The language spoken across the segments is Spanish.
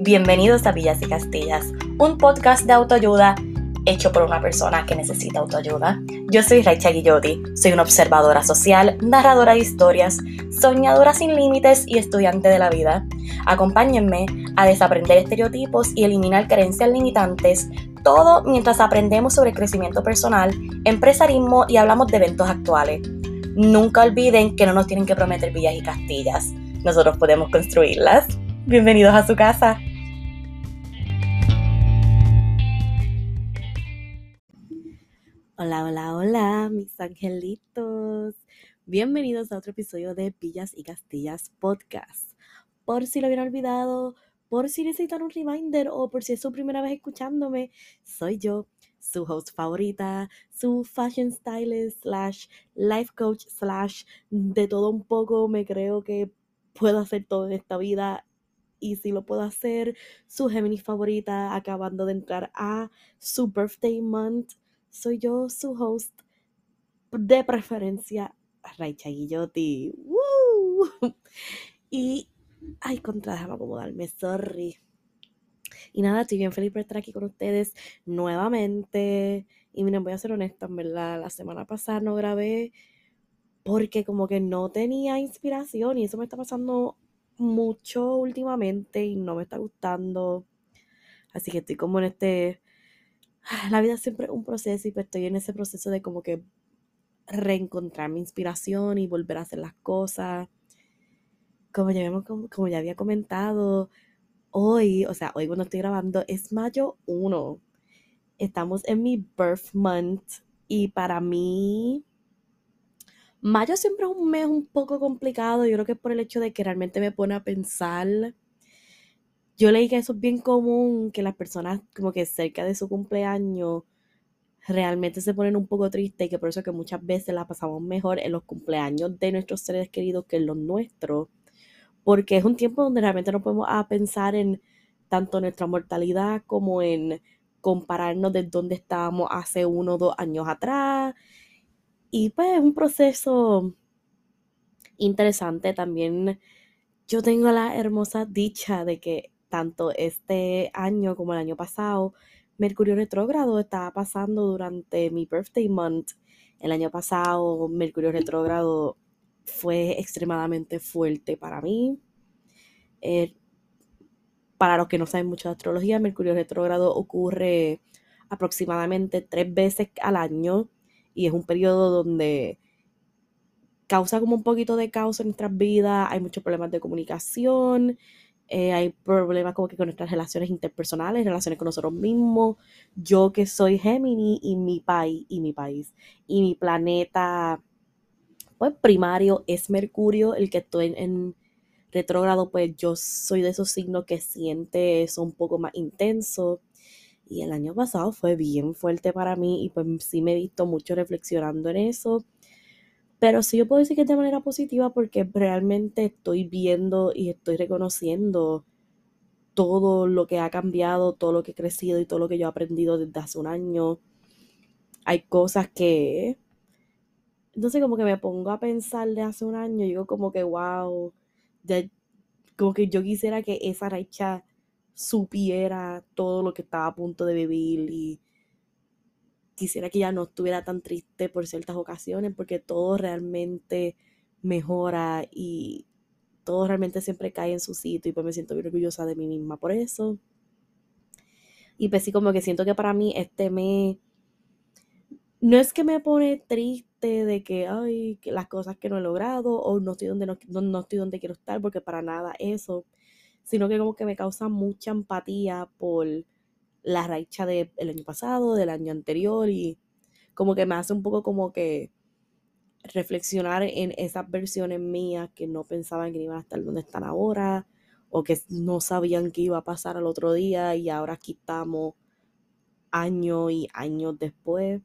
Bienvenidos a Villas y Castillas, un podcast de autoayuda hecho por una persona que necesita autoayuda. Yo soy Raicha Guillotti, soy una observadora social, narradora de historias, soñadora sin límites y estudiante de la vida. Acompáñenme a desaprender estereotipos y eliminar creencias limitantes, todo mientras aprendemos sobre crecimiento personal, empresarismo y hablamos de eventos actuales. Nunca olviden que no nos tienen que prometer villas y castillas, nosotros podemos construirlas. Bienvenidos a su casa. Hola, hola, hola, mis angelitos. Bienvenidos a otro episodio de Villas y Castillas Podcast. Por si lo habían olvidado, por si necesitan un reminder o por si es su primera vez escuchándome, soy yo, su host favorita, su fashion stylist slash life coach slash de todo un poco. Me creo que puedo hacer todo en esta vida y si lo puedo hacer, su Gemini favorita acabando de entrar a su birthday month. Soy yo, su host de preferencia, Raicha Guillotti. ¡Woo! Y Ay, contra, déjame acomodarme, sorry. Y nada, estoy bien feliz por estar aquí con ustedes nuevamente. Y miren, voy a ser honesta, en verdad, la semana pasada no grabé porque como que no tenía inspiración y eso me está pasando mucho últimamente y no me está gustando. Así que estoy como en este... La vida siempre es un proceso y pues estoy en ese proceso de como que reencontrar mi inspiración y volver a hacer las cosas como ya, como ya había comentado, hoy, o sea, hoy cuando estoy grabando es mayo 1. Estamos en mi birth month y para mí mayo siempre es un mes un poco complicado. Yo creo que es por el hecho de que realmente me pone a pensar. Yo leí que eso es bien común, que las personas como que cerca de su cumpleaños realmente se ponen un poco tristes y que por eso que muchas veces la pasamos mejor en los cumpleaños de nuestros seres queridos que en los nuestros porque es un tiempo donde realmente no podemos pensar en tanto nuestra mortalidad como en compararnos de dónde estábamos hace uno o dos años atrás. Y pues es un proceso interesante también. Yo tengo la hermosa dicha de que tanto este año como el año pasado, Mercurio retrógrado estaba pasando durante mi birthday month. El año pasado, Mercurio retrógrado fue extremadamente fuerte para mí. Eh, para los que no saben mucho de astrología, Mercurio retrógrado ocurre aproximadamente tres veces al año y es un periodo donde causa como un poquito de caos en nuestras vidas, hay muchos problemas de comunicación, eh, hay problemas como que con nuestras relaciones interpersonales, relaciones con nosotros mismos. Yo que soy Gemini y mi país y mi país y mi planeta pues primario es Mercurio, el que estoy en, retrógrado, pues yo soy de esos signos que siente eso un poco más intenso. Y el año pasado fue bien fuerte para mí y pues sí me he visto mucho reflexionando en eso. Pero sí yo puedo decir que es de manera positiva porque realmente estoy viendo y estoy reconociendo todo lo que ha cambiado, todo lo que he crecido y todo lo que yo he aprendido desde hace un año. Hay cosas que entonces como que me pongo a pensar de hace un año y digo como que, wow, como que yo quisiera que esa Raicha supiera todo lo que estaba a punto de vivir y quisiera que ya no estuviera tan triste por ciertas ocasiones porque todo realmente mejora y todo realmente siempre cae en su sitio y pues me siento muy orgullosa de mí misma por eso. Y pues sí, como que siento que para mí este mes no es que me pone triste de que, ay, que las cosas que no he logrado o no estoy donde, no, no estoy donde quiero estar, porque para nada eso, sino que como que me causa mucha empatía por la raicha del año pasado, del año anterior y como que me hace un poco como que reflexionar en esas versiones mías que no pensaban que iban a estar donde están ahora o que no sabían que iba a pasar al otro día y ahora aquí estamos años y años después.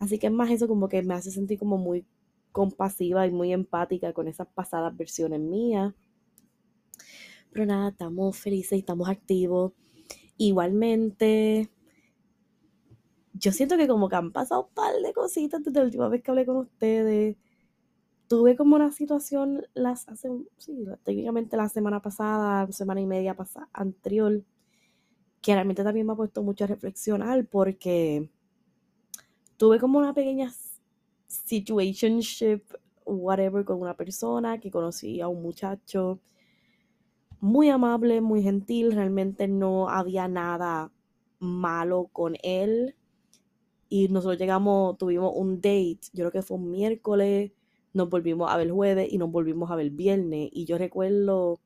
Así que es más eso como que me hace sentir como muy compasiva y muy empática con esas pasadas versiones mías. Pero nada, estamos felices y estamos activos. Igualmente, yo siento que como que han pasado un par de cositas desde la última vez que hablé con ustedes. Tuve como una situación las hace, sí, técnicamente la semana pasada, semana y media pasada, anterior, que realmente también me ha puesto mucho a reflexionar porque tuve como una pequeña situationship, whatever, con una persona que conocí a un muchacho muy amable, muy gentil, realmente no había nada malo con él. Y nosotros llegamos, tuvimos un date, yo creo que fue un miércoles, nos volvimos a ver jueves y nos volvimos a ver viernes. Y yo recuerdo,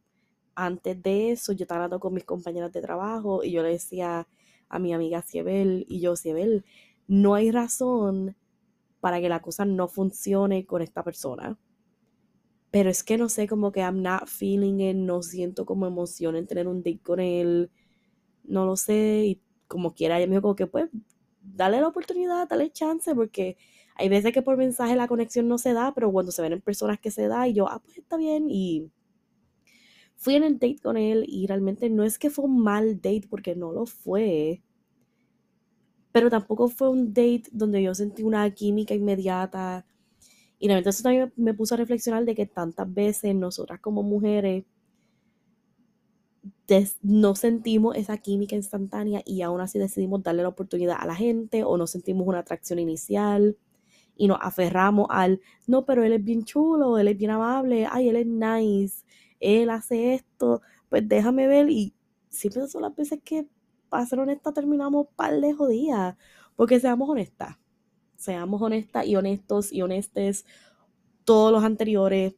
antes de eso, yo estaba hablando con mis compañeras de trabajo y yo le decía a mi amiga Ciebel y yo, Ciebel, no hay razón para que la cosa no funcione con esta persona pero es que no sé, como que I'm not feeling it, no siento como emoción en tener un date con él, no lo sé, y como quiera, ella me dijo como que pues, dale la oportunidad, dale chance, porque hay veces que por mensaje la conexión no se da, pero cuando se ven en personas que se da, y yo, ah, pues está bien, y fui en el date con él, y realmente no es que fue un mal date, porque no lo fue, pero tampoco fue un date donde yo sentí una química inmediata, y eso también me puso a reflexionar de que tantas veces nosotras como mujeres no sentimos esa química instantánea y aún así decidimos darle la oportunidad a la gente o no sentimos una atracción inicial y nos aferramos al, no, pero él es bien chulo, él es bien amable, ay, él es nice, él hace esto, pues déjame ver y siempre son las veces que, para ser honesta, terminamos par de jodidas, porque seamos honestas seamos honestas y honestos y honestes, todos los anteriores.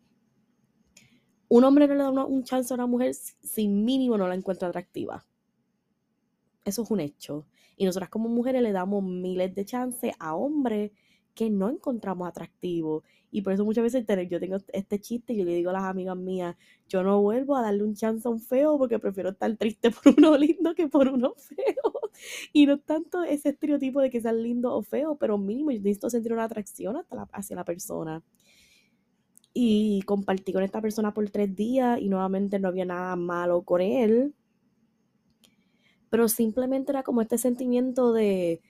Un hombre no le da un chance a una mujer sin mínimo no la encuentra atractiva. Eso es un hecho. Y nosotras como mujeres le damos miles de chances a hombres que no encontramos atractivos. Y por eso muchas veces yo tengo este chiste y yo le digo a las amigas mías, yo no vuelvo a darle un chance a un feo porque prefiero estar triste por uno lindo que por uno feo. Y no tanto ese estereotipo de que sean lindo o feo, pero mínimo yo necesito sentir una atracción hacia la persona. Y compartí con esta persona por tres días y nuevamente no había nada malo con él. Pero simplemente era como este sentimiento de,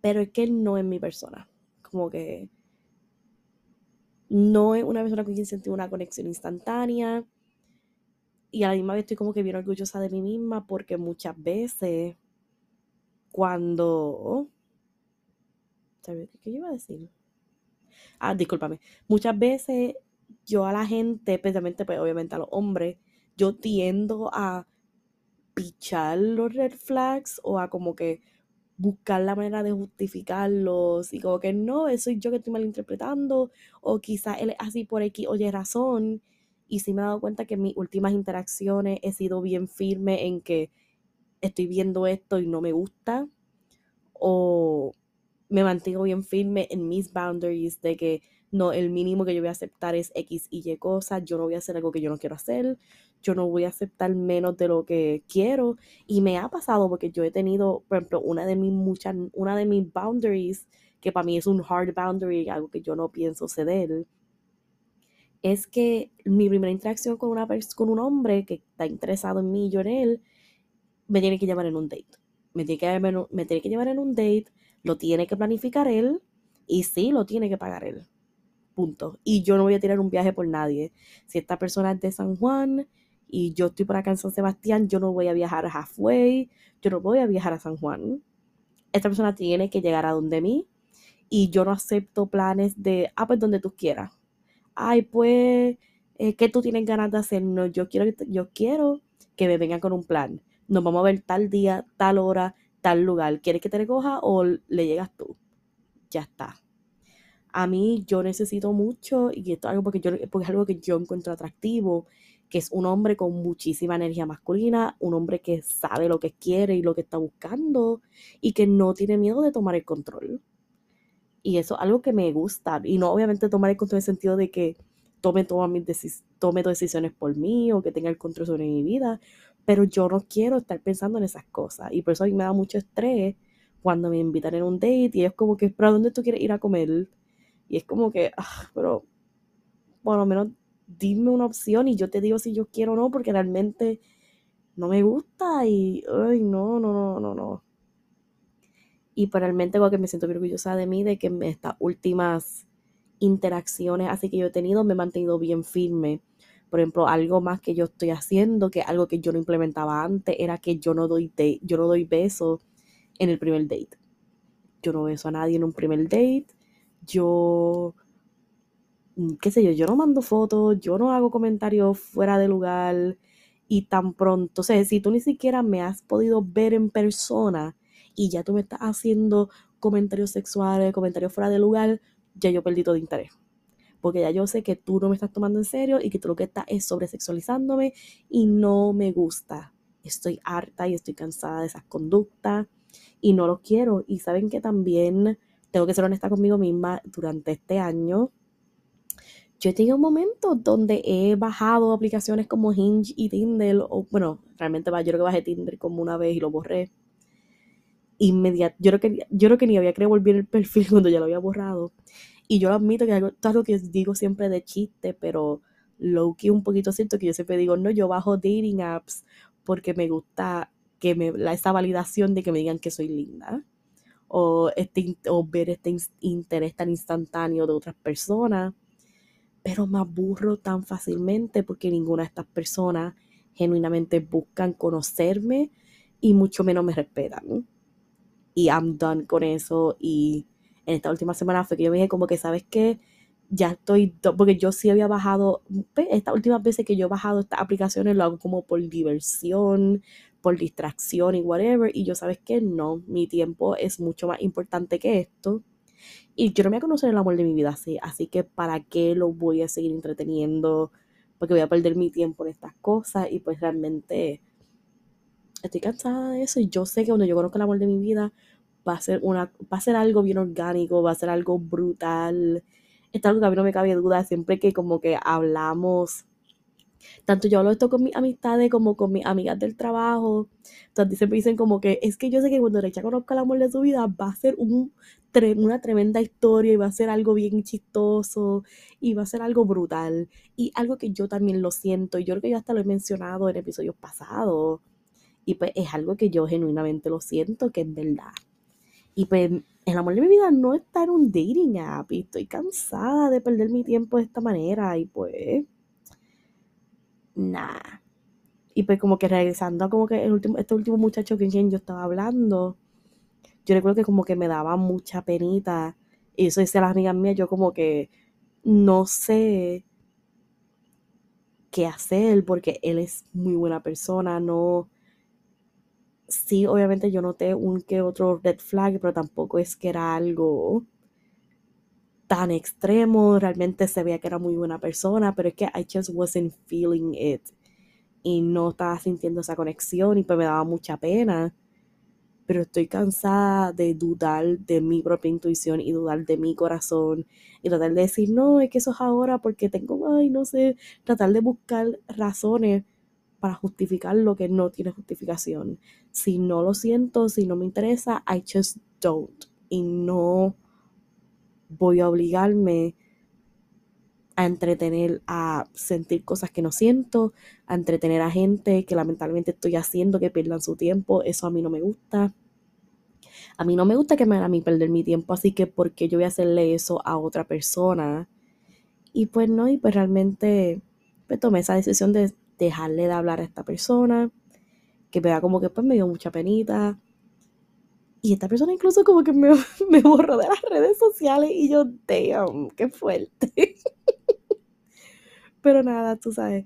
pero es que él no es mi persona como que no es una persona con quien sentí una conexión instantánea. Y a la misma vez estoy como que bien orgullosa de mí misma porque muchas veces cuando... ¿Sabes qué iba a decir? Ah, discúlpame. Muchas veces yo a la gente, especialmente pues obviamente a los hombres, yo tiendo a pichar los red flags o a como que buscar la manera de justificarlos y como que no, eso soy yo que estoy malinterpretando o quizá él es así por X oye razón y sí me he dado cuenta que en mis últimas interacciones he sido bien firme en que estoy viendo esto y no me gusta o me mantengo bien firme en mis boundaries de que no, el mínimo que yo voy a aceptar es X y Y cosas, yo no voy a hacer algo que yo no quiero hacer, yo no voy a aceptar menos de lo que quiero. Y me ha pasado porque yo he tenido, por ejemplo, una de mis muchas, una de mis boundaries, que para mí es un hard boundary, algo que yo no pienso ceder, es que mi primera interacción con, una con un hombre que está interesado en mí y yo en él, me tiene que llevar en un date. Me tiene que, me tiene que llevar en un date, lo tiene que planificar él y sí, lo tiene que pagar él punto. Y yo no voy a tirar un viaje por nadie. Si esta persona es de San Juan y yo estoy por acá en San Sebastián, yo no voy a viajar a halfway, yo no voy a viajar a San Juan. Esta persona tiene que llegar a donde mí y yo no acepto planes de, ah, pues donde tú quieras. Ay, pues, eh, ¿qué tú tienes ganas de hacer? No, yo quiero, yo quiero que me vengan con un plan. Nos vamos a ver tal día, tal hora, tal lugar. ¿Quieres que te recoja o le llegas tú? Ya está a mí yo necesito mucho, y esto es algo porque, yo, porque es algo que yo encuentro atractivo, que es un hombre con muchísima energía masculina, un hombre que sabe lo que quiere y lo que está buscando y que no tiene miedo de tomar el control. Y eso es algo que me gusta. Y no obviamente tomar el control en el sentido de que tome todas mis tome decisiones por mí o que tenga el control sobre mi vida, pero yo no quiero estar pensando en esas cosas. Y por eso a mí me da mucho estrés cuando me invitan en un date y es como que, ¿para dónde tú quieres ir a comer? Y es como que, ah, pero por lo menos dime una opción y yo te digo si yo quiero o no, porque realmente no me gusta y, ay, no, no, no, no, no. Y pues realmente como que me siento orgullosa de mí, de que estas últimas interacciones así que yo he tenido me he mantenido bien firme. Por ejemplo, algo más que yo estoy haciendo, que algo que yo no implementaba antes, era que yo no doy, yo no doy besos en el primer date. Yo no beso a nadie en un primer date. Yo, mm, qué sé yo, yo no mando fotos, yo no hago comentarios fuera de lugar y tan pronto, o sea, si tú ni siquiera me has podido ver en persona y ya tú me estás haciendo comentarios sexuales, comentarios fuera de lugar, ya yo perdí todo interés. Porque ya yo sé que tú no me estás tomando en serio y que tú lo que estás es sobresexualizándome y no me gusta. Estoy harta y estoy cansada de esas conductas y no lo quiero. Y saben que también tengo que ser honesta conmigo misma durante este año yo he tenido momentos donde he bajado aplicaciones como Hinge y Tinder, bueno, realmente yo creo que bajé Tinder como una vez y lo borré. Inmediato, yo creo que, yo creo que ni había querido volver el perfil cuando ya lo había borrado. Y yo lo admito que es algo, que digo siempre de chiste, pero low key un poquito cierto que yo siempre digo, no, yo bajo dating apps porque me gusta que me, la, esa validación de que me digan que soy linda. O, este, o ver este interés tan instantáneo de otras personas pero me aburro tan fácilmente porque ninguna de estas personas genuinamente buscan conocerme y mucho menos me respetan. Y I'm done con eso. Y en esta última semana fue que yo me dije como que, ¿sabes qué? Ya estoy, porque yo sí había bajado, estas últimas veces que yo he bajado estas aplicaciones lo hago como por diversión, por distracción y whatever. Y yo, ¿sabes qué? No, mi tiempo es mucho más importante que esto. Y yo no me voy a conocer el amor de mi vida así, así que ¿para qué lo voy a seguir entreteniendo? Porque voy a perder mi tiempo en estas cosas y pues realmente estoy cansada de eso y yo sé que cuando yo conozca el amor de mi vida va a ser una va a ser algo bien orgánico, va a ser algo brutal. Esto es algo que a mí no me cabe duda siempre que como que hablamos tanto yo hablo esto con mis amistades como con mis amigas del trabajo. Entonces siempre dicen como que es que yo sé que cuando Recha conozca el amor de su vida va a ser un, una tremenda historia y va a ser algo bien chistoso y va a ser algo brutal. Y algo que yo también lo siento. Y yo creo que yo hasta lo he mencionado en episodios pasados. Y pues es algo que yo genuinamente lo siento, que es verdad. Y pues el amor de mi vida no está en un dating app y estoy cansada de perder mi tiempo de esta manera y pues Nah. Y pues como que regresando a como que el último, este último muchacho con quien yo estaba hablando, yo recuerdo que como que me daba mucha penita. Y eso dice a las amigas mías, yo como que no sé qué hacer porque él es muy buena persona, no... Sí, obviamente yo noté un que otro red flag, pero tampoco es que era algo tan extremo, realmente se veía que era muy buena persona, pero es que I just wasn't feeling it y no estaba sintiendo esa conexión y pues me daba mucha pena. Pero estoy cansada de dudar de mi propia intuición y dudar de mi corazón y tratar de decir, no, es que eso es ahora porque tengo, ay, no sé, tratar de buscar razones para justificar lo que no tiene justificación. Si no lo siento, si no me interesa, I just don't. Y no voy a obligarme a entretener, a sentir cosas que no siento, a entretener a gente que lamentablemente estoy haciendo que pierdan su tiempo. Eso a mí no me gusta. A mí no me gusta que me hagan a mí perder mi tiempo, así que ¿por qué yo voy a hacerle eso a otra persona? Y pues no, y pues realmente pues tomé esa decisión de dejarle de hablar a esta persona, que vea como que pues me dio mucha penita, y esta persona incluso como que me, me borró de las redes sociales y yo, damn, qué fuerte. Pero nada, tú sabes,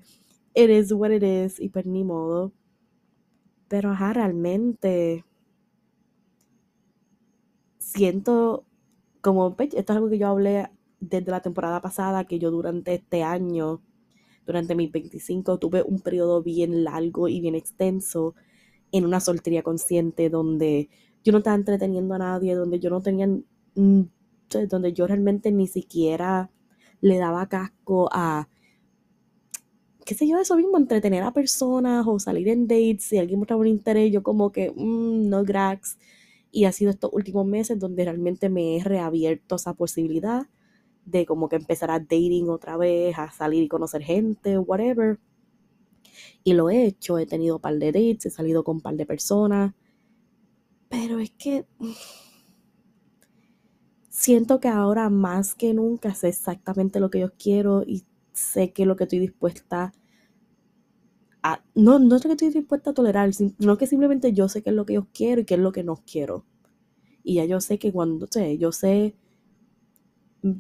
it is what it is y pues ni modo. Pero ajá, realmente siento como, pues, esto es algo que yo hablé desde la temporada pasada, que yo durante este año, durante mis 25, tuve un periodo bien largo y bien extenso en una soltería consciente donde yo no estaba entreteniendo a nadie, donde yo no tenía, donde yo realmente ni siquiera le daba casco a, qué sé yo, eso mismo, entretener a personas o salir en dates, si alguien mostraba un interés, yo como que, mm, no, grax. Y ha sido estos últimos meses donde realmente me he reabierto esa posibilidad de como que empezar a dating otra vez, a salir y conocer gente, whatever. Y lo he hecho, he tenido un par de dates, he salido con un par de personas, pero es que siento que ahora más que nunca sé exactamente lo que yo quiero y sé que lo que estoy dispuesta a, no, no es que estoy dispuesta a tolerar, sino que simplemente yo sé qué es lo que yo quiero y qué es lo que no quiero. Y ya yo sé que cuando, sé, yo sé,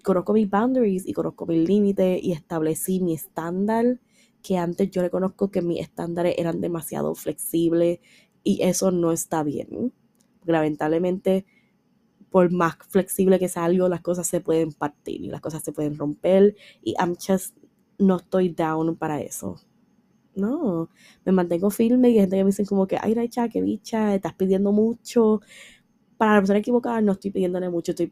conozco mis boundaries y conozco mis límites y establecí mi estándar que antes yo reconozco que mis estándares eran demasiado flexibles y eso no está bien. Lamentablemente, por más flexible que sea algo, las cosas se pueden partir y las cosas se pueden romper y I'm just no estoy down para eso. No, me mantengo firme y hay gente que me dice como que, ay, Raicha, qué bicha, estás pidiendo mucho. Para la persona equivocada no estoy pidiéndole mucho, estoy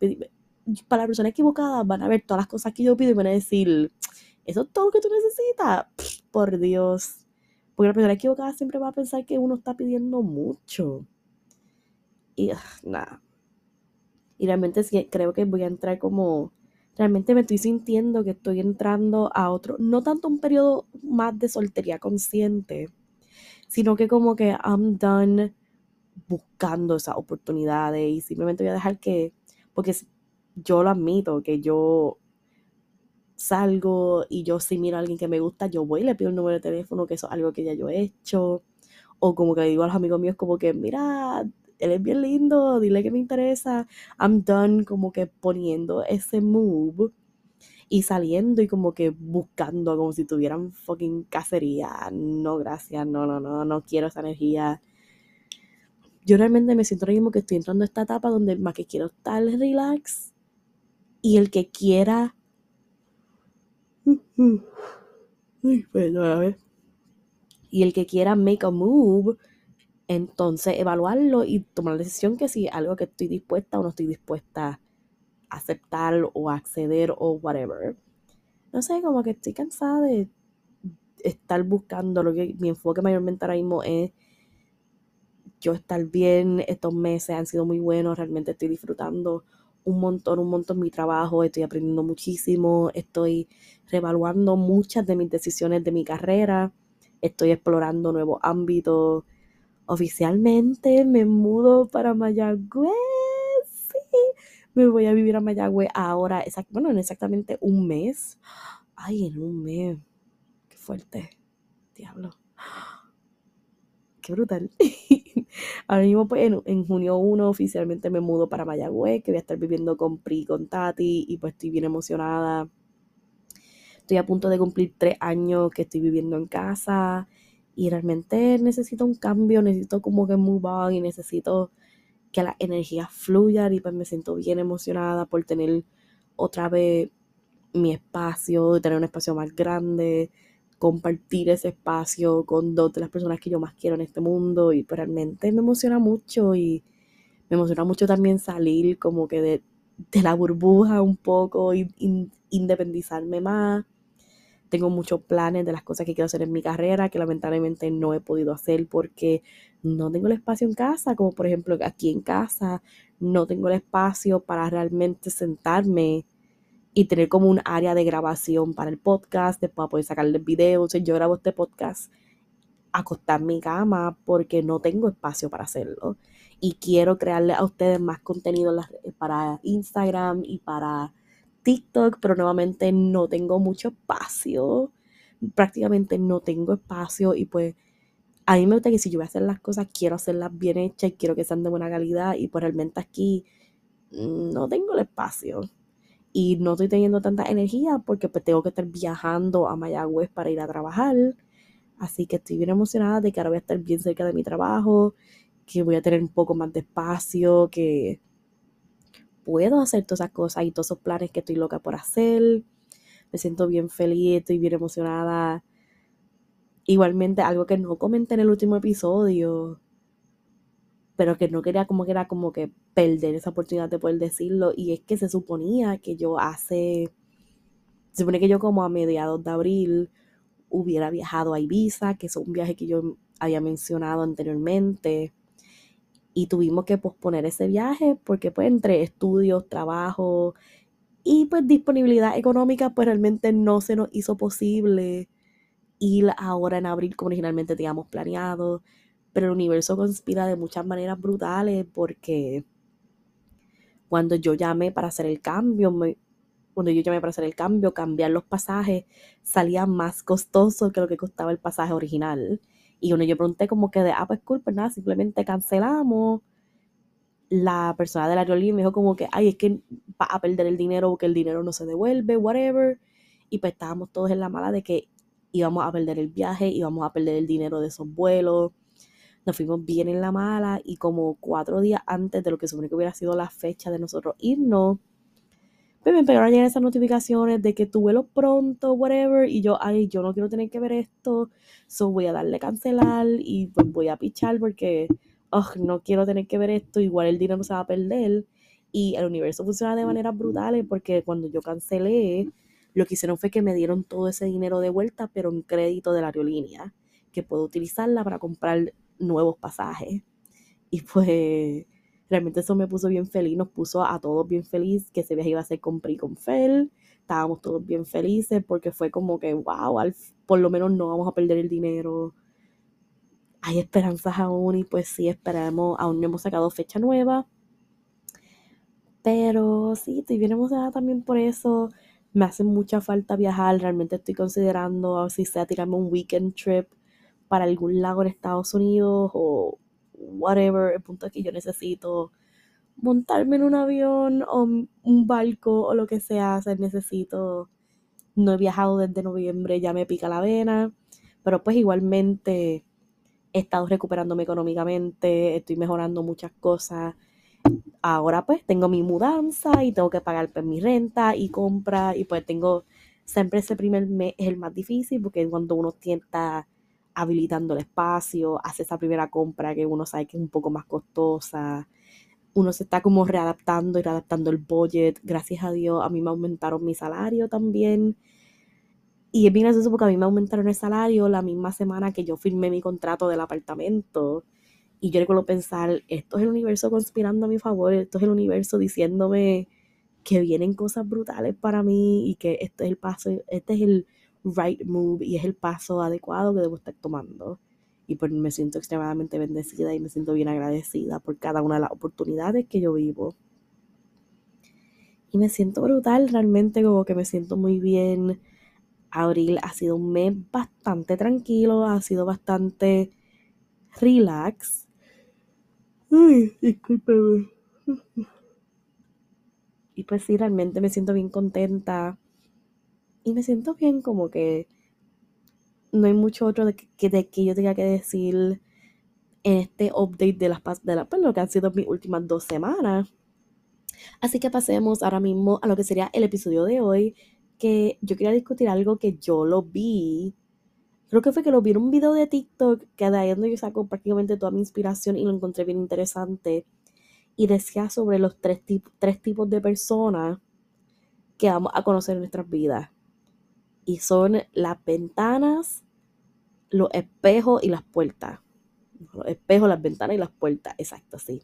para la persona equivocada van a ver todas las cosas que yo pido y van a decir, eso es todo lo que tú necesitas. por Dios. Porque la persona equivocada siempre va a pensar que uno está pidiendo mucho. Y ah, nada. Y realmente sí, creo que voy a entrar como realmente me estoy sintiendo que estoy entrando a otro, no tanto un periodo más de soltería consciente, sino que como que I'm done buscando esas oportunidades y simplemente voy a dejar que, porque yo lo admito, que yo salgo y yo si miro a alguien que me gusta, yo voy y le pido el número de teléfono, que eso es algo que ya yo he hecho. O como que le digo a los amigos míos como que, mira, él es bien lindo, dile que me interesa. I'm done como que poniendo ese move y saliendo y como que buscando como si tuvieran fucking cacería. No, gracias, no, no, no, no quiero esa energía. Yo realmente me siento ahora mismo que estoy entrando a esta etapa donde más que quiero estar relax y el que quiera... Y el que quiera make a move entonces evaluarlo y tomar la decisión que si algo que estoy dispuesta o no estoy dispuesta a aceptar o acceder o whatever. No sé, como que estoy cansada de estar buscando lo que mi enfoque mayormente ahora mismo es yo estar bien, estos meses han sido muy buenos, realmente estoy disfrutando un montón, un montón mi trabajo, estoy aprendiendo muchísimo, estoy reevaluando muchas de mis decisiones de mi carrera, estoy explorando nuevos ámbitos, oficialmente me mudo para Mayagüez. Sí, me voy a vivir a Mayagüez ahora, bueno, en exactamente un mes. Ay, en un mes. Qué fuerte. Diablo. Qué brutal. Ahora mismo, pues, en, junio 1 oficialmente me mudo para Mayagüez, que voy a estar viviendo con Pri, con Tati, y pues estoy bien emocionada. Estoy a punto de cumplir tres años que estoy viviendo en casa y realmente necesito un cambio, necesito como que move on y necesito que la energía fluya y pues me siento bien emocionada por tener otra vez mi espacio, tener un espacio más grande, compartir ese espacio con dos de las personas que yo más quiero en este mundo y pues realmente me emociona mucho y me emociona mucho también salir como que de, la burbuja un poco y independizarme más tengo muchos planes de las cosas que quiero hacer en mi carrera que lamentablemente no he podido hacer porque no tengo el espacio en casa, como por ejemplo aquí en casa no tengo el espacio para realmente sentarme y tener como un área de grabación para el podcast, después poder sacarle videos. yo grabo este podcast acostar mi cama porque no tengo espacio para hacerlo. Y quiero crearle a ustedes más contenido para Instagram y para TikTok, pero nuevamente no tengo mucho espacio. Prácticamente no tengo espacio y pues a mí me gusta que si yo voy a hacer las cosas, quiero hacerlas bien hechas y quiero que sean de buena calidad y pues realmente aquí no tengo el espacio y no estoy teniendo tanta energía porque pues tengo que estar viajando a Mayagüez para ir a trabajar. Así que estoy bien emocionada de que ahora voy a estar bien cerca de mi trabajo, que voy a tener un poco más de espacio, que puedo hacer todas esas cosas y todos esos planes que estoy loca por hacer. Me siento bien feliz, estoy bien emocionada. Igualmente, algo que no comenté en el último episodio, pero que no quería como que era como que perder esa oportunidad de poder decirlo. Y es que se suponía que yo hace, se supone que yo como a mediados de abril hubiera viajado a Ibiza, que es un viaje que yo había mencionado anteriormente y tuvimos que posponer ese viaje porque pues entre estudios, trabajo y pues disponibilidad económica pues realmente no se nos hizo posible ir ahora en abril como originalmente teníamos planeado, pero el universo conspira de muchas maneras brutales porque cuando yo llamé para hacer el cambio me, cuando yo llamé para hacer el cambio, cambiar los pasajes salía más costoso que lo que costaba el pasaje original. Y cuando yo pregunté como que de, ah, pues cool, pues nada, simplemente cancelamos. La persona de la aerolínea me dijo como que, ay, es que va a perder el dinero porque el dinero no se devuelve, whatever. Y pues estábamos todos en la mala de que íbamos a perder el viaje, íbamos a perder el dinero de esos vuelos. Nos fuimos bien en la mala y como cuatro días antes de lo que supone que hubiera sido la fecha de nosotros irnos, pues me empezaron a llegar esas notificaciones de que tu vuelo pronto, whatever, y yo, ay, yo no quiero tener que ver esto, so voy a darle cancelar y pues voy a pichar porque, oh, no quiero tener que ver esto, igual el dinero se va a perder. Y el universo funciona de maneras brutales porque cuando yo cancelé, lo que hicieron fue que me dieron todo ese dinero de vuelta, pero en crédito de la aerolínea, que puedo utilizarla para comprar nuevos pasajes. Y pues realmente eso me puso bien feliz, nos puso a todos bien feliz que ese viaje iba a ser con Pri con Fel. Estábamos todos bien felices porque fue como que, wow, por lo menos no vamos a perder el dinero. Hay esperanzas aún y pues sí, esperamos, aún no hemos sacado fecha nueva. Pero sí, estoy bien emocionada también por eso me hace mucha falta viajar, realmente estoy considerando si sea tirarme un weekend trip para algún lago en Estados Unidos o whatever, el punto es que yo necesito montarme en un avión o un barco o lo que sea, o necesito, no he viajado desde noviembre, ya me pica la vena, pero pues igualmente he estado recuperándome económicamente, estoy mejorando muchas cosas, ahora pues tengo mi mudanza y tengo que pagar pues, mi renta y compra y pues tengo, siempre ese primer mes es el más difícil porque cuando uno está habilitando el espacio, hace esa primera compra que uno sabe que es un poco más costosa, uno se está como readaptando y readaptando el budget, gracias a Dios a mí me aumentaron mi salario también. Y es bien gracioso porque a mí me aumentaron el salario la misma semana que yo firmé mi contrato del apartamento. Y yo recuerdo pensar, esto es el universo conspirando a mi favor, esto es el universo diciéndome que vienen cosas brutales para mí y que este es el paso, este es el right move y es el paso adecuado que debo estar tomando. Y pues me siento extremadamente bendecida y me siento bien agradecida por cada una de las oportunidades que yo vivo. Y me siento brutal, realmente como que me siento muy bien. Abril ha sido un mes bastante tranquilo, ha sido bastante relax Ay, discúlpeme. Y pues sí, realmente me siento bien contenta. Y me siento bien como que no hay mucho otro de que, de que yo tenga que decir en este update de las de la, pues, que han sido mis últimas dos semanas. Así que pasemos ahora mismo a lo que sería el episodio de hoy, que yo quería discutir algo que yo lo vi Creo que fue que lo vi en un video de TikTok, que de ahí donde yo saco prácticamente toda mi inspiración y lo encontré bien interesante. Y decía sobre los tres, tres tipos de personas que vamos a conocer en nuestras vidas. Y son las ventanas, los espejos y las puertas. Los espejos, las ventanas y las puertas, exacto, sí.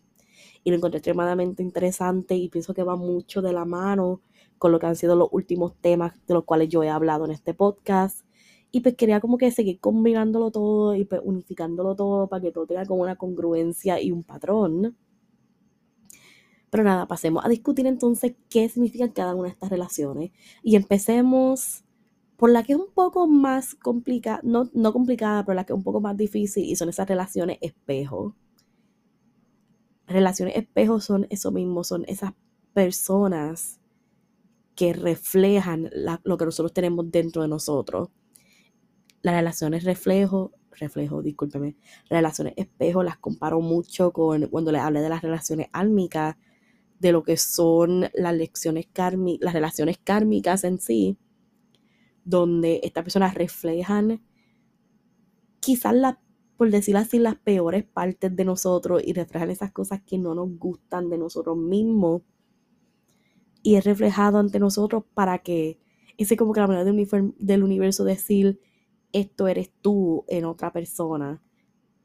Y lo encontré extremadamente interesante y pienso que va mucho de la mano con lo que han sido los últimos temas de los cuales yo he hablado en este podcast y pues quería como que seguir combinándolo todo y pues unificándolo todo para que todo tenga como una congruencia y un patrón. Pero nada, pasemos a discutir entonces qué significan cada una de estas relaciones. Y empecemos por la que es un poco más complicada, no, no complicada, pero la que es un poco más difícil y son esas relaciones espejo. Relaciones espejo son eso mismo, son esas personas que reflejan lo que nosotros tenemos dentro de nosotros las relaciones reflejo, reflejo, discúlpeme, relaciones espejo, las comparo mucho con cuando le hablé de las relaciones álmicas, de lo que son las lecciones kármicas, las relaciones kármicas en sí, donde estas personas reflejan quizás las, por decirlo así, las peores partes de nosotros y reflejan esas cosas que no nos gustan de nosotros mismos. Y es reflejado ante nosotros para que ese como que la manera del universo decir, esto eres tú en otra persona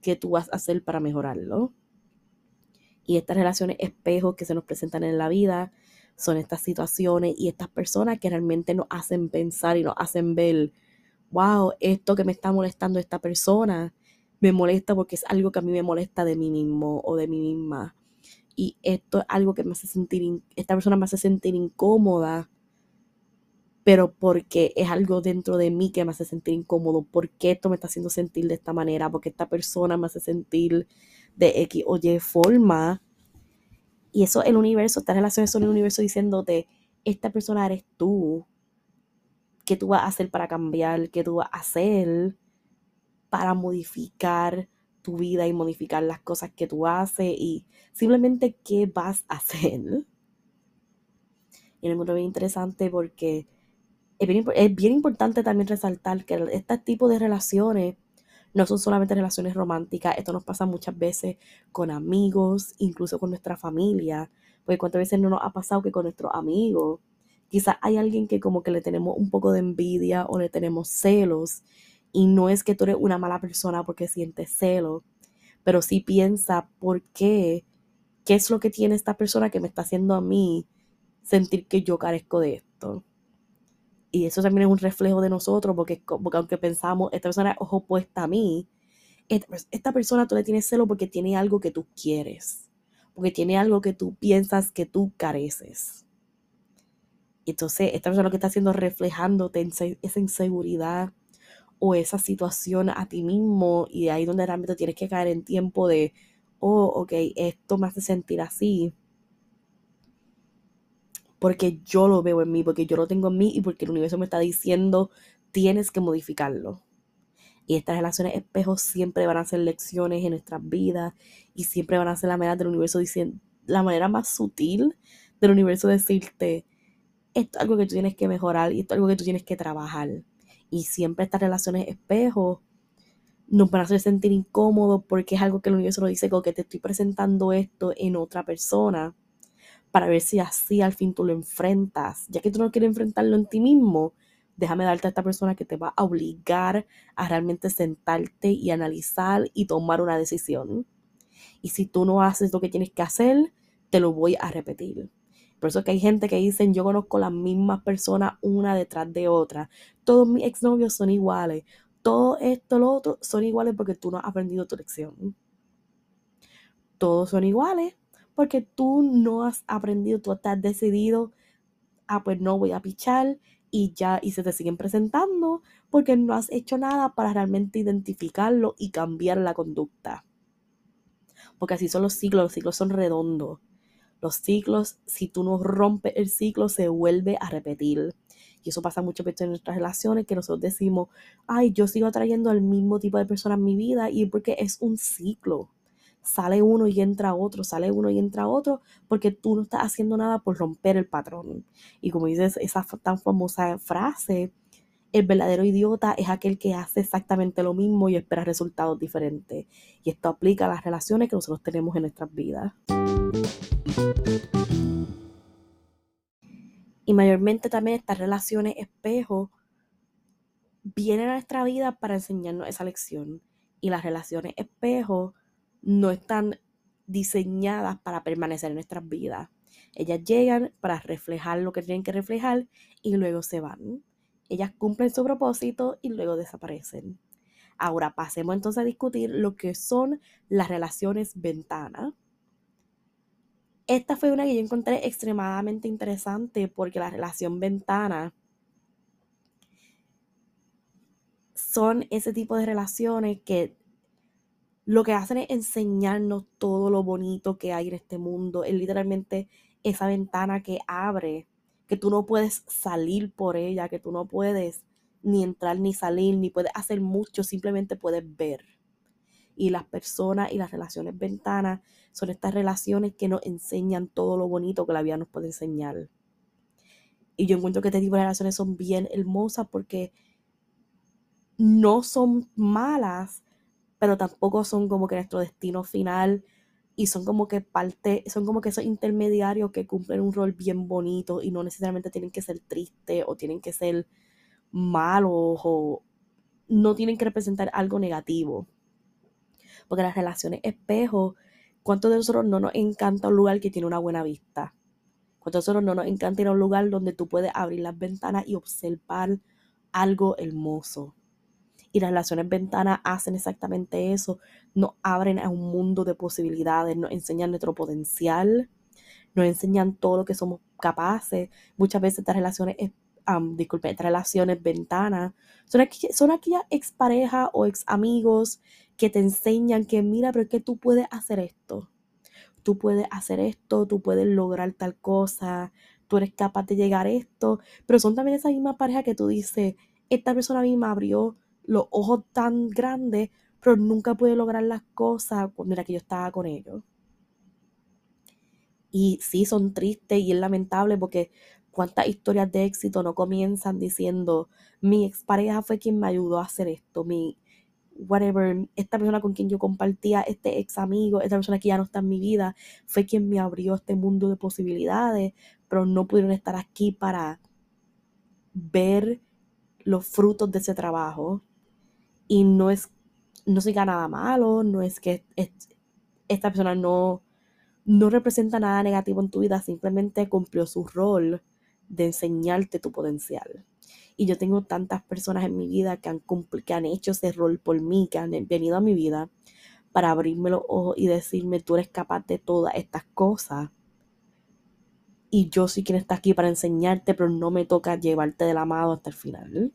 que tú vas a hacer para mejorarlo. Y estas relaciones espejos que se nos presentan en la vida son estas situaciones y estas personas que realmente nos hacen pensar y nos hacen ver, wow, esto que me está molestando esta persona me molesta porque es algo que a mí me molesta de mí mismo o de mí misma. Y esto es algo que me hace sentir, esta persona me hace sentir incómoda pero porque es algo dentro de mí que me hace sentir incómodo, porque esto me está haciendo sentir de esta manera, porque esta persona me hace sentir de X o Y forma. Y eso el universo, estas relaciones son el universo diciéndote, esta persona eres tú, qué tú vas a hacer para cambiar, qué tú vas a hacer para modificar tu vida y modificar las cosas que tú haces y simplemente qué vas a hacer. Y me encuentro bien interesante porque es bien, es bien importante también resaltar que este tipo de relaciones no son solamente relaciones románticas, esto nos pasa muchas veces con amigos, incluso con nuestra familia, porque cuántas veces no nos ha pasado que con nuestros amigos Quizás hay alguien que como que le tenemos un poco de envidia o le tenemos celos y no es que tú eres una mala persona porque sientes celos, pero sí piensa por qué, qué es lo que tiene esta persona que me está haciendo a mí sentir que yo carezco de esto. Y eso también es un reflejo de nosotros, porque, aunque pensamos, esta persona es ojo puesta a mí, esta, persona tú le tienes celo porque tiene algo que tú quieres, porque tiene algo que tú piensas que tú careces. Entonces, esta persona lo que está haciendo es reflejándote esa inseguridad o esa situación a ti mismo y ahí donde realmente tienes que caer en tiempo de, oh, ok, esto me hace sentir así porque yo lo veo en mí, porque yo lo tengo en mí y porque el universo me está diciendo, tienes que modificarlo. Y estas relaciones espejos siempre van a ser lecciones en nuestras vidas y siempre van a ser la manera del universo diciendo, la manera más sutil del universo decirte, esto es algo que tú tienes que mejorar y esto es algo que tú tienes que trabajar. Y siempre estas relaciones espejos nos van a hacer sentir incómodos porque es algo que el universo nos dice que te estoy presentando esto en otra persona para ver si así al fin tú lo enfrentas. Ya que tú no quieres enfrentarlo en ti mismo, déjame darte a esta persona que te va a obligar a realmente sentarte y analizar y tomar una decisión. Y si tú no haces lo que tienes que hacer, te lo voy a repetir. Por eso que hay gente que dicen, yo conozco las mismas personas una detrás de otra. Todos mis exnovios son iguales. Todo esto, lo otro, son iguales porque tú no has aprendido tu lección. Todos son iguales porque tú no has aprendido, tú estás decidido, ah, pues no voy a pichar y ya, y se te siguen presentando porque no has hecho nada para realmente identificarlo y cambiar la conducta. Porque así son los ciclos, los ciclos son redondos. Los ciclos, si tú no rompes el ciclo, se vuelve a repetir. Y eso pasa mucho en nuestras relaciones, que nosotros decimos, ay, yo sigo atrayendo al mismo tipo de persona en mi vida y porque es un ciclo. Sale uno y entra otro, sale uno y entra otro, porque tú no estás haciendo nada por romper el patrón. Y como dices, esa tan famosa frase, el verdadero idiota es aquel que hace exactamente lo mismo y espera resultados diferentes. Y esto aplica a las relaciones que nosotros tenemos en nuestras vidas. Y mayormente también estas relaciones espejo vienen a nuestra vida para enseñarnos esa lección. Y las relaciones espejo no están diseñadas para permanecer en nuestras vidas. Ellas llegan para reflejar lo que tienen que reflejar y luego se van. Ellas cumplen su propósito y luego desaparecen. Ahora pasemos entonces a discutir lo que son las relaciones ventana. Esta fue una que yo encontré extremadamente interesante porque la relación ventana son ese tipo de relaciones que lo que hacen es enseñarnos todo lo bonito que hay en este mundo. Es literalmente esa ventana que abre que tú no puedes salir por ella, que tú no puedes ni entrar ni salir, ni puedes hacer mucho, simplemente puedes ver. Y las personas y las relaciones ventanas son estas relaciones que nos enseñan todo lo bonito que la vida nos puede enseñar. Y yo encuentro que este tipo de relaciones son bien hermosas porque no son malas, pero tampoco son como que nuestro destino final y son como que parte, son como que esos intermediarios que cumplen un rol bien bonito y no necesariamente tienen que ser tristes o tienen que ser malos o no tienen que representar algo negativo. Porque las relaciones espejo, ¿cuántos de nosotros no nos encanta un lugar que tiene una buena vista? ¿Cuántos de nosotros no nos encanta ir a un lugar donde tú puedes abrir las ventanas y observar algo hermoso? Y las relaciones ventanas hacen exactamente eso, nos abren a un mundo de posibilidades, nos enseñan nuestro potencial, nos enseñan todo lo que somos capaces. Muchas veces estas relaciones disculpe, estas relaciones ventanas, son, son aquellas exparejas o ex amigos que te enseñan que mira, pero es que tú puedes hacer esto, tú puedes hacer esto, tú puedes lograr tal cosa, tú eres capaz de llegar a esto, pero son también esa misma pareja que tú dices, esta persona a mí me abrió los ojos tan grandes, pero nunca pude lograr las cosas cuando era que yo estaba con ellos. Y sí, son tristes y es lamentable porque cuántas historias de éxito no comienzan diciendo, mi expareja fue quien me ayudó a hacer esto, mi whatever, esta persona con quien yo compartía, este ex amigo, esta persona que ya no está en mi vida, fue quien me abrió este mundo de posibilidades, pero no pudieron estar aquí para ver los frutos de ese trabajo. Y no es, no significa nada malo, no es que esta persona no, no representa nada negativo en tu vida, simplemente cumplió su rol de enseñarte tu potencial. Y yo tengo tantas personas en mi vida que han, que han hecho ese rol por mí, que han venido a mi vida para abrirme los ojos y decirme, tú eres capaz de todas estas cosas. Y yo soy quien está aquí para enseñarte, pero no me toca llevarte de la mano hasta el final.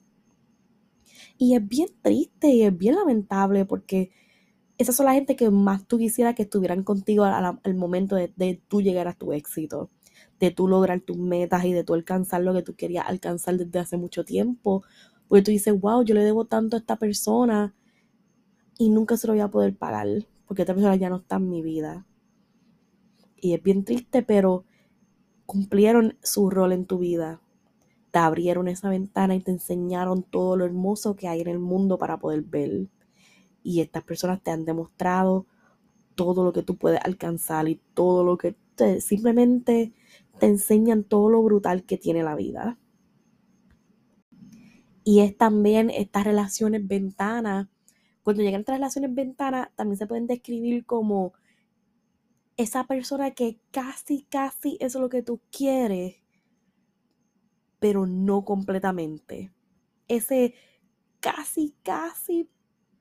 Y es bien triste y es bien lamentable porque esas son la gente que más tú quisieras que estuvieran contigo al, momento de, de tú llegar a tu éxito de tú lograr tus metas y de tú alcanzar lo que tú querías alcanzar desde hace mucho tiempo. Porque tú dices, wow, yo le debo tanto a esta persona y nunca se lo voy a poder pagar porque esta persona ya no está en mi vida. Y es bien triste, pero cumplieron su rol en tu vida. Te abrieron esa ventana y te enseñaron todo lo hermoso que hay en el mundo para poder ver. Y estas personas te han demostrado todo lo que tú puedes alcanzar y todo lo que te, simplemente te enseñan todo lo brutal que tiene la vida. Y es también estas relaciones ventanas. Cuando llegan estas relaciones ventanas, también se pueden describir como esa persona que casi, casi es lo que tú quieres, pero no completamente. Ese casi, casi,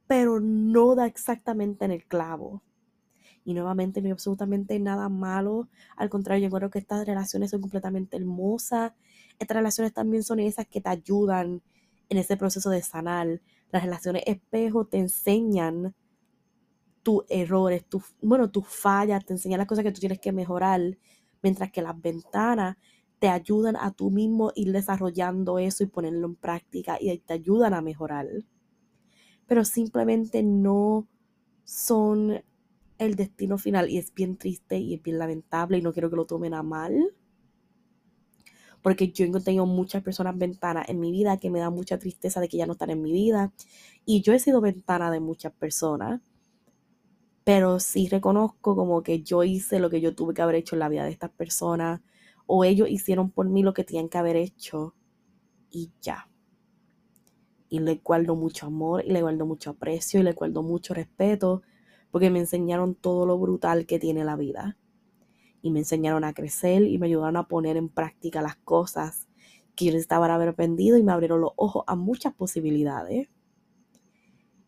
pero no da exactamente en el clavo. Y nuevamente no hay absolutamente nada malo. Al contrario, yo creo que estas relaciones son completamente hermosas. Estas relaciones también son esas que te ayudan en ese proceso de sanar. Las relaciones espejo te enseñan tus errores, tu, bueno, tus fallas, te enseñan las cosas que tú tienes que mejorar, mientras que las ventanas te ayudan a tú mismo ir desarrollando eso y ponerlo en práctica y te ayudan a mejorar. Pero simplemente no son el destino final y es bien triste y es bien lamentable y no quiero que lo tomen a mal. Porque yo he muchas personas ventanas en mi vida que me da mucha tristeza de que ya no están en mi vida. Y yo he sido ventana de muchas personas. Pero sí reconozco como que yo hice lo que yo tuve que haber hecho en la vida de estas personas. O ellos hicieron por mí lo que tenían que haber hecho. Y ya. Y le guardo mucho amor y le guardo mucho aprecio y le guardo mucho respeto porque me enseñaron todo lo brutal que tiene la vida. Y me enseñaron a crecer y me ayudaron a poner en práctica las cosas que yo necesitaba haber aprendido y me abrieron los ojos a muchas posibilidades.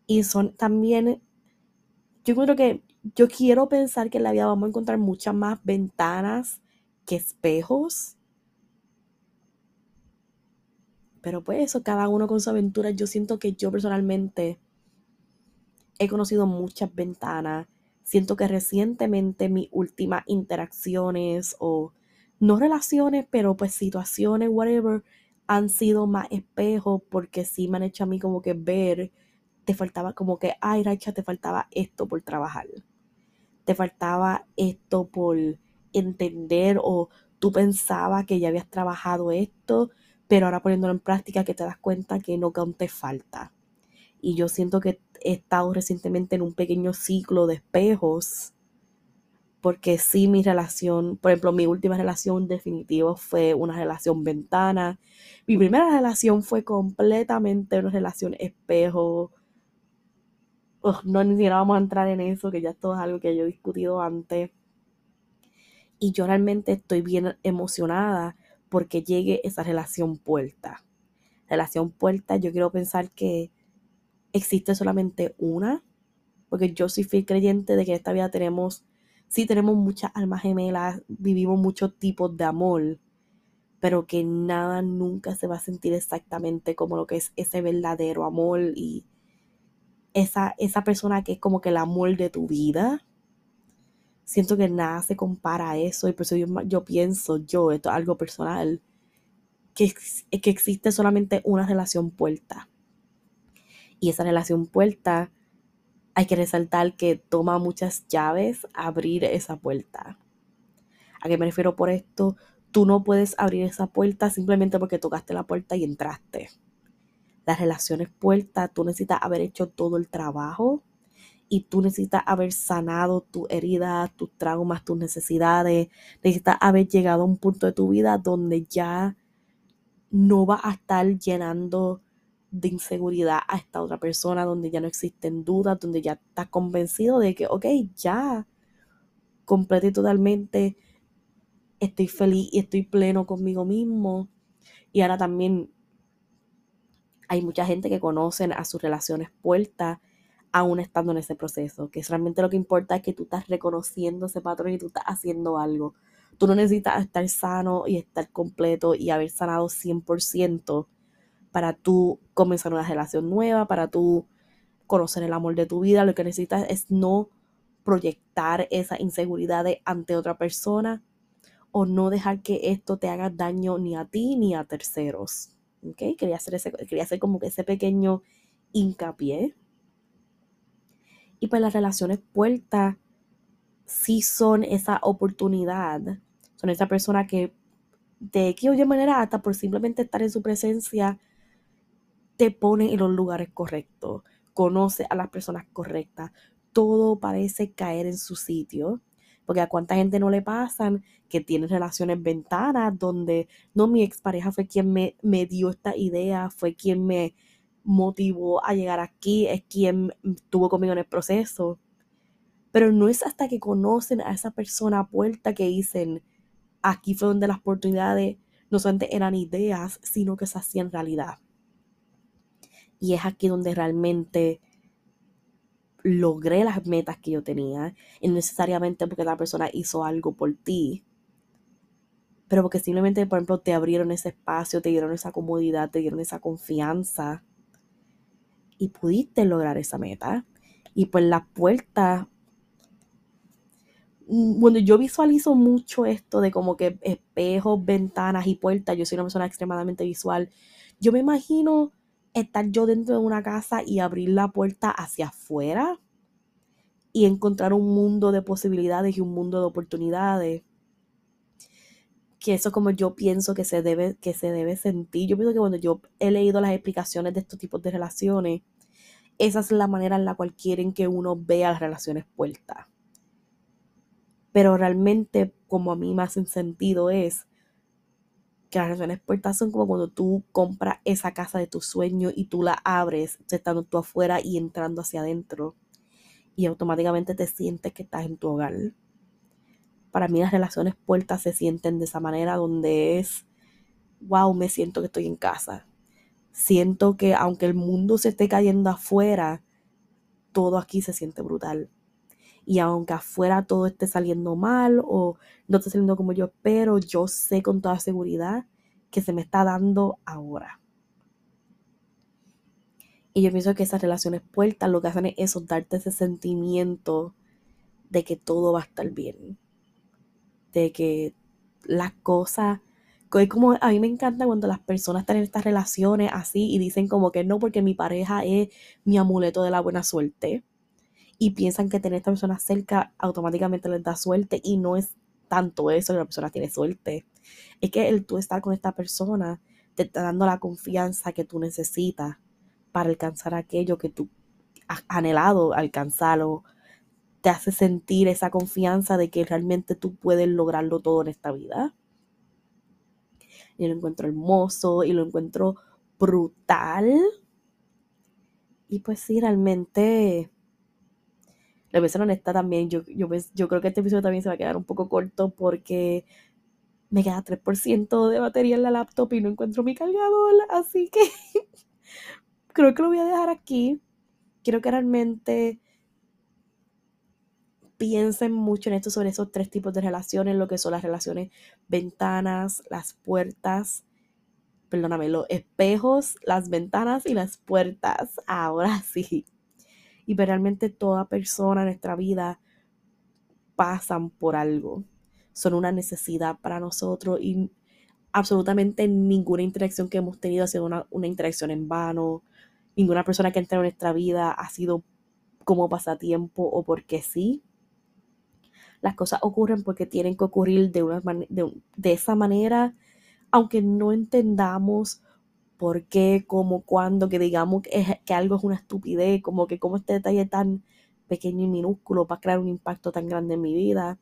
Y son también, yo creo que yo quiero pensar que en la vida vamos a encontrar muchas más ventanas que espejos. Pero pues eso, cada uno con su aventura. Yo siento que yo personalmente he conocido muchas ventanas. Siento que recientemente mis últimas interacciones o no relaciones, pero pues situaciones, whatever, han sido más espejos porque sí me han hecho a mí como que ver, te faltaba como que, ay, Racha, te faltaba esto por trabajar. Te faltaba esto por entender o tú pensabas que ya habías trabajado esto, pero ahora poniéndolo en práctica que te das cuenta que no te falta. Y yo siento que he estado recientemente en un pequeño ciclo de espejos, porque sí mi relación, por ejemplo, mi última relación definitiva fue una relación ventana. Mi primera relación fue completamente una relación espejo. no, ni siquiera vamos a entrar en eso, que ya esto es algo que yo he discutido antes. Y yo realmente estoy bien emocionada porque llegue esa relación puerta. Relación puerta, yo quiero pensar que existe solamente una, porque yo soy fiel creyente de que en esta vida tenemos, sí tenemos muchas almas gemelas, vivimos muchos tipos de amor, pero que nada nunca se va a sentir exactamente como lo que es ese verdadero amor y esa, esa persona que es como que el amor de tu vida. Siento que nada se compara a eso y por eso yo, pienso, yo, esto es algo personal, que, que existe solamente una relación puerta. Y esa relación puerta hay que resaltar que toma muchas llaves abrir esa puerta. ¿A qué me refiero por esto? Tú no puedes abrir esa puerta simplemente porque tocaste la puerta y entraste. Las relaciones puertas, tú necesitas haber hecho todo el trabajo y tú necesitas haber sanado tu herida, tus traumas, tus necesidades. Necesitas haber llegado a un punto de tu vida donde ya no vas a estar llenando de inseguridad a esta otra persona, donde ya no existen dudas, donde ya estás convencido de que, ok, ya, completo y totalmente estoy feliz y estoy pleno conmigo mismo. Y ahora también hay mucha gente que conocen a sus relaciones puertas aún estando en ese proceso, que realmente lo que importa es que tú estás reconociendo ese patrón y tú estás haciendo algo. Tú no necesitas estar sano y estar completo y haber sanado 100% para tú comenzar una relación nueva, para tú conocer el amor de tu vida. Lo que necesitas es no proyectar esa inseguridad ante otra persona o no dejar que esto te haga daño ni a ti ni a terceros. ¿Okay? Quería, hacer ese, quería hacer como que ese pequeño hincapié. Y pues las relaciones puertas sí son esa oportunidad, son esa persona que de qué oye manera, hasta por simplemente estar en su presencia, te pone en los lugares correctos, conoce a las personas correctas, todo parece caer en su sitio. Porque a cuánta gente no le pasan que tienen relaciones ventanas donde no mi expareja fue quien me, me dio esta idea, fue quien me motivó a llegar aquí, es quien estuvo conmigo en el proceso. Pero no es hasta que conocen a esa persona a puerta que dicen, aquí fue donde las oportunidades no solamente eran ideas, sino que se hacían realidad. Y es aquí donde realmente logré las metas que yo tenía. Y no necesariamente porque la persona hizo algo por ti. Pero porque simplemente, por ejemplo, te abrieron ese espacio, te dieron esa comodidad, te dieron esa confianza. Y pudiste lograr esa meta. Y pues la puerta bueno, yo visualizo mucho esto de como que espejos, ventanas y puertas. Yo soy una persona extremadamente visual. Yo me imagino estar yo dentro de una casa y abrir la puerta hacia afuera y encontrar un mundo de posibilidades y un mundo de oportunidades. Que eso como yo pienso que se debe, que se debe sentir. Yo pienso que cuando yo he leído las explicaciones de estos tipos de relaciones, esa es la manera en la cual quieren que uno vea las relaciones puertas. Pero realmente, como a mí me hacen sentido, es que las relaciones puertas son como cuando tú compras esa casa de tu sueño y tú la abres, estando tú afuera y entrando hacia adentro. Y automáticamente te sientes que estás en tu hogar. Para mí las relaciones puertas se sienten de esa manera donde es, wow, me siento que estoy en casa. Siento que aunque el mundo se esté cayendo afuera, todo aquí se siente brutal. Y aunque afuera todo esté saliendo mal o no esté saliendo como yo espero, yo sé con toda seguridad que se me está dando ahora. Y yo pienso que esas relaciones puertas lo que hacen es eso, darte ese sentimiento de que todo va a estar bien. De que las cosas como a mí me encanta cuando las personas están en estas relaciones así y dicen como que no porque mi pareja es mi amuleto de la buena suerte y piensan que tener a esta persona cerca automáticamente les da suerte y no es tanto eso que la persona tiene suerte. Es que el tú estar con esta persona te está dando la confianza que tú necesitas para alcanzar aquello que tú has anhelado alcanzarlo. Te hace sentir esa confianza de que realmente tú puedes lograrlo todo en esta vida. Y lo encuentro hermoso y lo encuentro brutal. Y pues sí, realmente la voy honesta también, yo, yo, yo creo que este episodio también se va a quedar un poco corto porque me queda 3% de batería en la laptop y no encuentro mi cargador, así que creo que lo voy a dejar aquí. Quiero que realmente piensen mucho en esto sobre esos tres tipos de relaciones, lo que son las relaciones ventanas, las puertas, perdóname, los espejos, las ventanas y las puertas. Ahora sí. Y realmente toda persona en nuestra vida pasan por algo. Son una necesidad para nosotros y absolutamente ninguna interacción que hemos tenido ha sido una, una interacción en vano. Ninguna persona que entra en nuestra vida ha sido como pasatiempo o porque sí. Las cosas ocurren porque tienen que ocurrir de, una de, esa manera, aunque no entendamos por qué, cómo, cuándo, que digamos que, que algo es una estupidez, como que como este detalle tan pequeño y minúsculo va a crear un impacto tan grande en mi vida.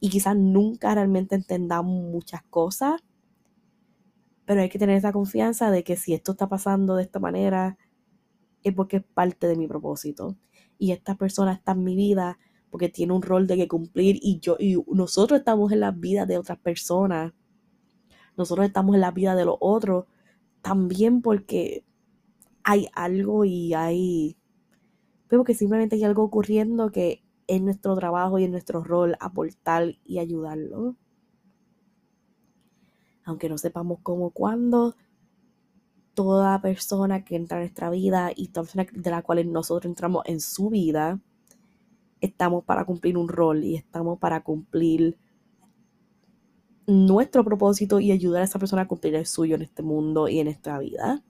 Y quizás nunca realmente entendamos muchas cosas, pero hay que tener esa confianza de que si esto está pasando de esta manera, es porque es parte de mi propósito y esta persona está en mi vida porque tiene un rol de que cumplir y yo y nosotros estamos en la vida de otras personas. Nosotros estamos en la vida de los otros también porque hay algo y hay pero que simplemente hay algo ocurriendo que es nuestro trabajo y en nuestro rol aportar y ayudarlo. Aunque no sepamos cómo, cuándo, toda persona que entra en nuestra vida y toda persona de la cual nosotros entramos en su vida, estamos para cumplir un rol y estamos para cumplir nuestro propósito y ayudar a esa persona a cumplir el suyo en este mundo y en nuestra vida.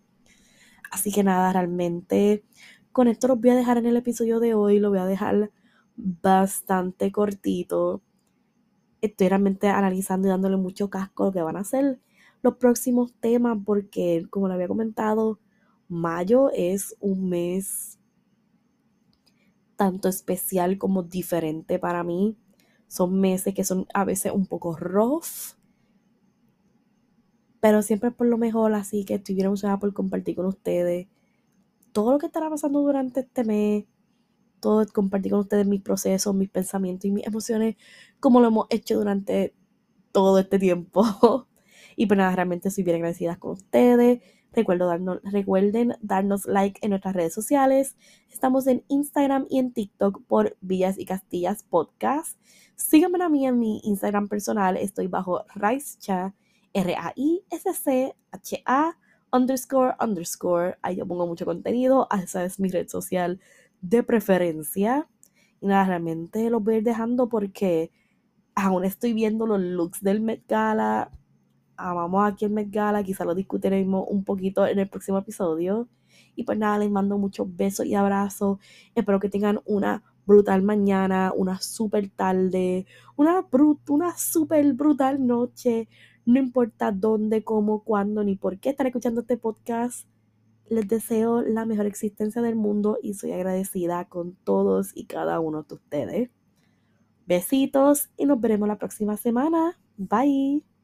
Así que nada, realmente con esto los voy a dejar en el episodio de hoy, lo voy a dejar bastante cortito. Estoy realmente analizando y dándole mucho casco a lo que van a hacer los próximos temas porque, como le había comentado, mayo es un mes tanto especial como diferente para mí. Son meses que son a veces un poco rough, pero siempre por lo mejor, así que estoy bien emocionada por compartir con ustedes todo lo que estará pasando durante este mes, todo compartir con ustedes mis procesos, mis pensamientos y mis emociones, como lo hemos hecho durante todo este tiempo. Y pues nada, realmente estoy bien agradecida con ustedes. Recuerden darnos like en nuestras redes sociales. Estamos en Instagram y en TikTok por Villas y Castillas Podcast. Síganme a mí en mi Instagram personal. Estoy bajo Raischa, R-A-I-S-C-H-A underscore underscore. Ahí yo pongo mucho contenido. Esa es mi red social de preferencia. Y nada, realmente los voy a ir dejando porque aún estoy viendo los looks del Met Gala amamos aquí en Met Gala, quizá lo discutiremos un poquito en el próximo episodio. Y pues nada, les mando muchos besos y abrazos. Espero que tengan una brutal mañana, una super tarde, una, brut una super brutal noche. No importa dónde, cómo, cuándo, ni por qué estar escuchando este podcast. Les deseo la mejor existencia del mundo y soy agradecida con todos y cada uno de ustedes. Besitos y nos veremos la próxima semana. Bye.